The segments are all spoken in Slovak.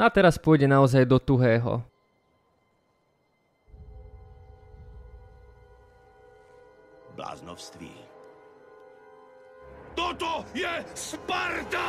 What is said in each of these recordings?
No a teraz pôjde naozaj do tuhého. Bláznovství. Toto je Sparta!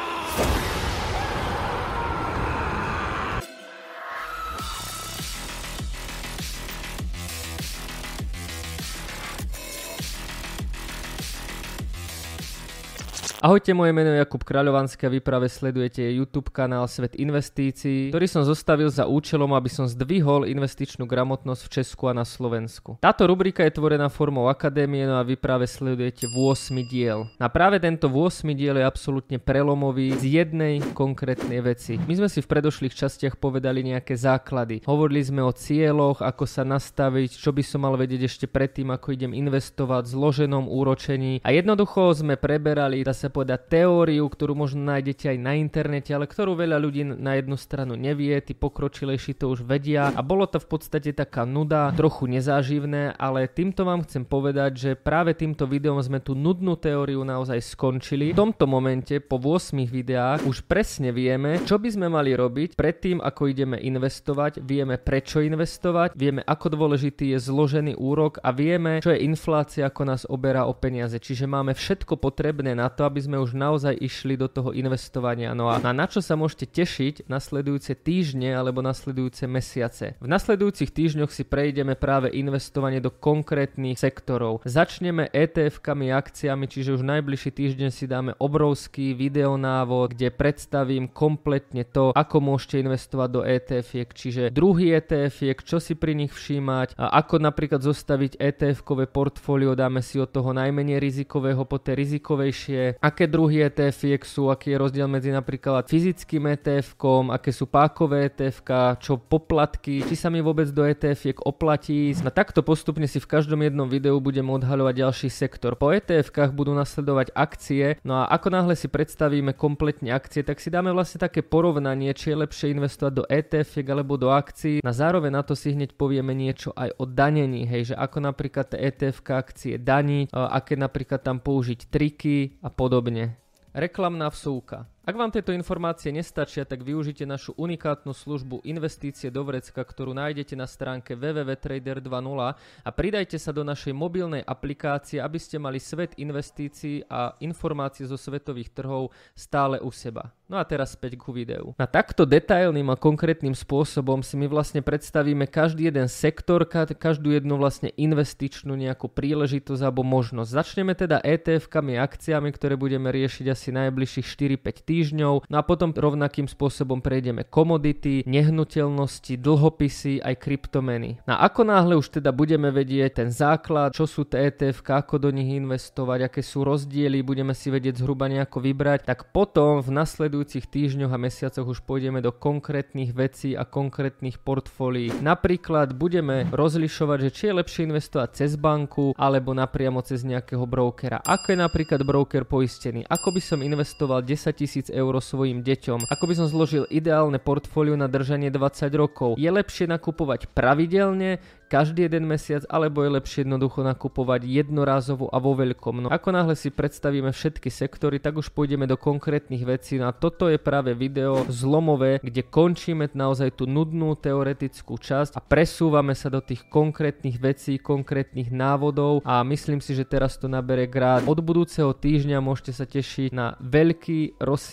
Ahojte, moje meno je Jakub Kráľovanský a vy práve sledujete YouTube kanál Svet investícií, ktorý som zostavil za účelom, aby som zdvihol investičnú gramotnosť v Česku a na Slovensku. Táto rubrika je tvorená formou akadémie, no a vy práve sledujete v 8 diel. A práve tento 8 diel je absolútne prelomový z jednej konkrétnej veci. My sme si v predošlých častiach povedali nejaké základy. Hovorili sme o cieľoch, ako sa nastaviť, čo by som mal vedieť ešte predtým, ako idem investovať, zloženom úročení a jednoducho sme preberali, dá sa povedať, teóriu, ktorú možno nájdete aj na internete, ale ktorú veľa ľudí na jednu stranu nevie, tí pokročilejší to už vedia a bolo to v podstate taká nuda, trochu nezáživné, ale týmto vám chcem povedať, že práve týmto videom sme tú nudnú teóriu naozaj skončili. V tomto momente po 8 videách už presne vieme, čo by sme mali robiť predtým, ako ideme investovať, vieme prečo investovať, vieme ako dôležitý je zložený úrok a vieme, čo je inflácia, ako nás oberá o peniaze. Čiže máme všetko potrebné na to, aby aby sme už naozaj išli do toho investovania. No a na čo sa môžete tešiť nasledujúce týždne alebo nasledujúce mesiace? V nasledujúcich týždňoch si prejdeme práve investovanie do konkrétnych sektorov. Začneme ETF-kami, akciami, čiže už najbližší týždeň si dáme obrovský videonávod, kde predstavím kompletne to, ako môžete investovať do ETF-iek, čiže druhý ETF-iek, čo si pri nich všímať, a ako napríklad zostaviť ETF-kové portfólio, dáme si od toho najmenej rizikového po tie rizikovejšie, aké druhy ETF sú, aký je rozdiel medzi napríklad fyzickým etf aké sú pákové etf čo poplatky, či sa mi vôbec do etf oplatí. A takto postupne si v každom jednom videu budem odhaľovať ďalší sektor. Po etf budú nasledovať akcie, no a ako náhle si predstavíme kompletne akcie, tak si dáme vlastne také porovnanie, či je lepšie investovať do etf alebo do akcií. Na zároveň na to si hneď povieme niečo aj o danení, hej, že ako napríklad etf akcie daniť, aké napríklad tam použiť triky a podobne podobne. Reklamná vsúka. Ak vám tieto informácie nestačia, tak využite našu unikátnu službu Investície do vrecka, ktorú nájdete na stránke www.trader 2.0 a pridajte sa do našej mobilnej aplikácie, aby ste mali svet investícií a informácie zo svetových trhov stále u seba. No a teraz späť ku videu. Na takto detailným a konkrétnym spôsobom si my vlastne predstavíme každý jeden sektor, každú jednu vlastne investičnú nejakú príležitosť alebo možnosť. Začneme teda ETF-kami, akciami, ktoré budeme riešiť asi najbližších 4-5 týždňov. No a potom rovnakým spôsobom prejdeme komodity, nehnuteľnosti, dlhopisy, aj kryptomeny. No ako náhle už teda budeme vedieť ten základ, čo sú ETF, ako do nich investovať, aké sú rozdiely, budeme si vedieť zhruba nejako vybrať, tak potom v nasledujúcich týždňoch a mesiacoch už pôjdeme do konkrétnych vecí a konkrétnych portfólií. Napríklad budeme rozlišovať, že či je lepšie investovať cez banku alebo napriamo cez nejakého brokera. Ako je napríklad broker poistený? Ako by som investoval 10 tisíc tisíc eur svojim deťom. Ako by som zložil ideálne portfólio na držanie 20 rokov. Je lepšie nakupovať pravidelne, každý jeden mesiac, alebo je lepšie jednoducho nakupovať jednorázovo a vo veľkom. No ako náhle si predstavíme všetky sektory, tak už pôjdeme do konkrétnych vecí. No a toto je práve video zlomové, kde končíme naozaj tú nudnú teoretickú časť a presúvame sa do tých konkrétnych vecí, konkrétnych návodov a myslím si, že teraz to nabere grát. Od budúceho týždňa môžete sa tešiť na veľký rozsiahly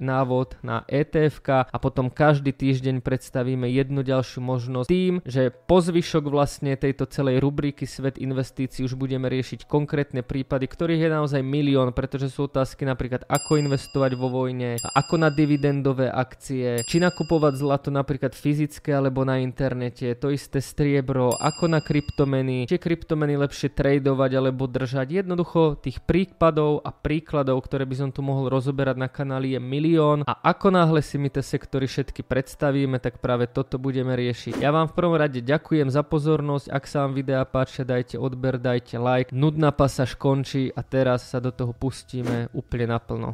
návod na etf a potom každý týždeň predstavíme jednu ďalšiu možnosť tým, že po zvyšok vlastne tejto celej rubriky Svet investícií už budeme riešiť konkrétne prípady, ktorých je naozaj milión, pretože sú otázky napríklad ako investovať vo vojne, ako na dividendové akcie, či nakupovať zlato napríklad fyzické alebo na internete, to isté striebro, ako na kryptomeny, či kryptomeny lepšie tradovať alebo držať. Jednoducho tých prípadov a príkladov, ktoré by som tu mohol rozoberať na kanáli je milión a ako náhle si my tie sektory všetky predstavíme, tak práve toto budeme riešiť. Ja vám v prvom rade ďakujem za pozornosť pozornosť, ak sa vám videa páčia, dajte odber, dajte like. Nudná pasáž končí a teraz sa do toho pustíme úplne naplno.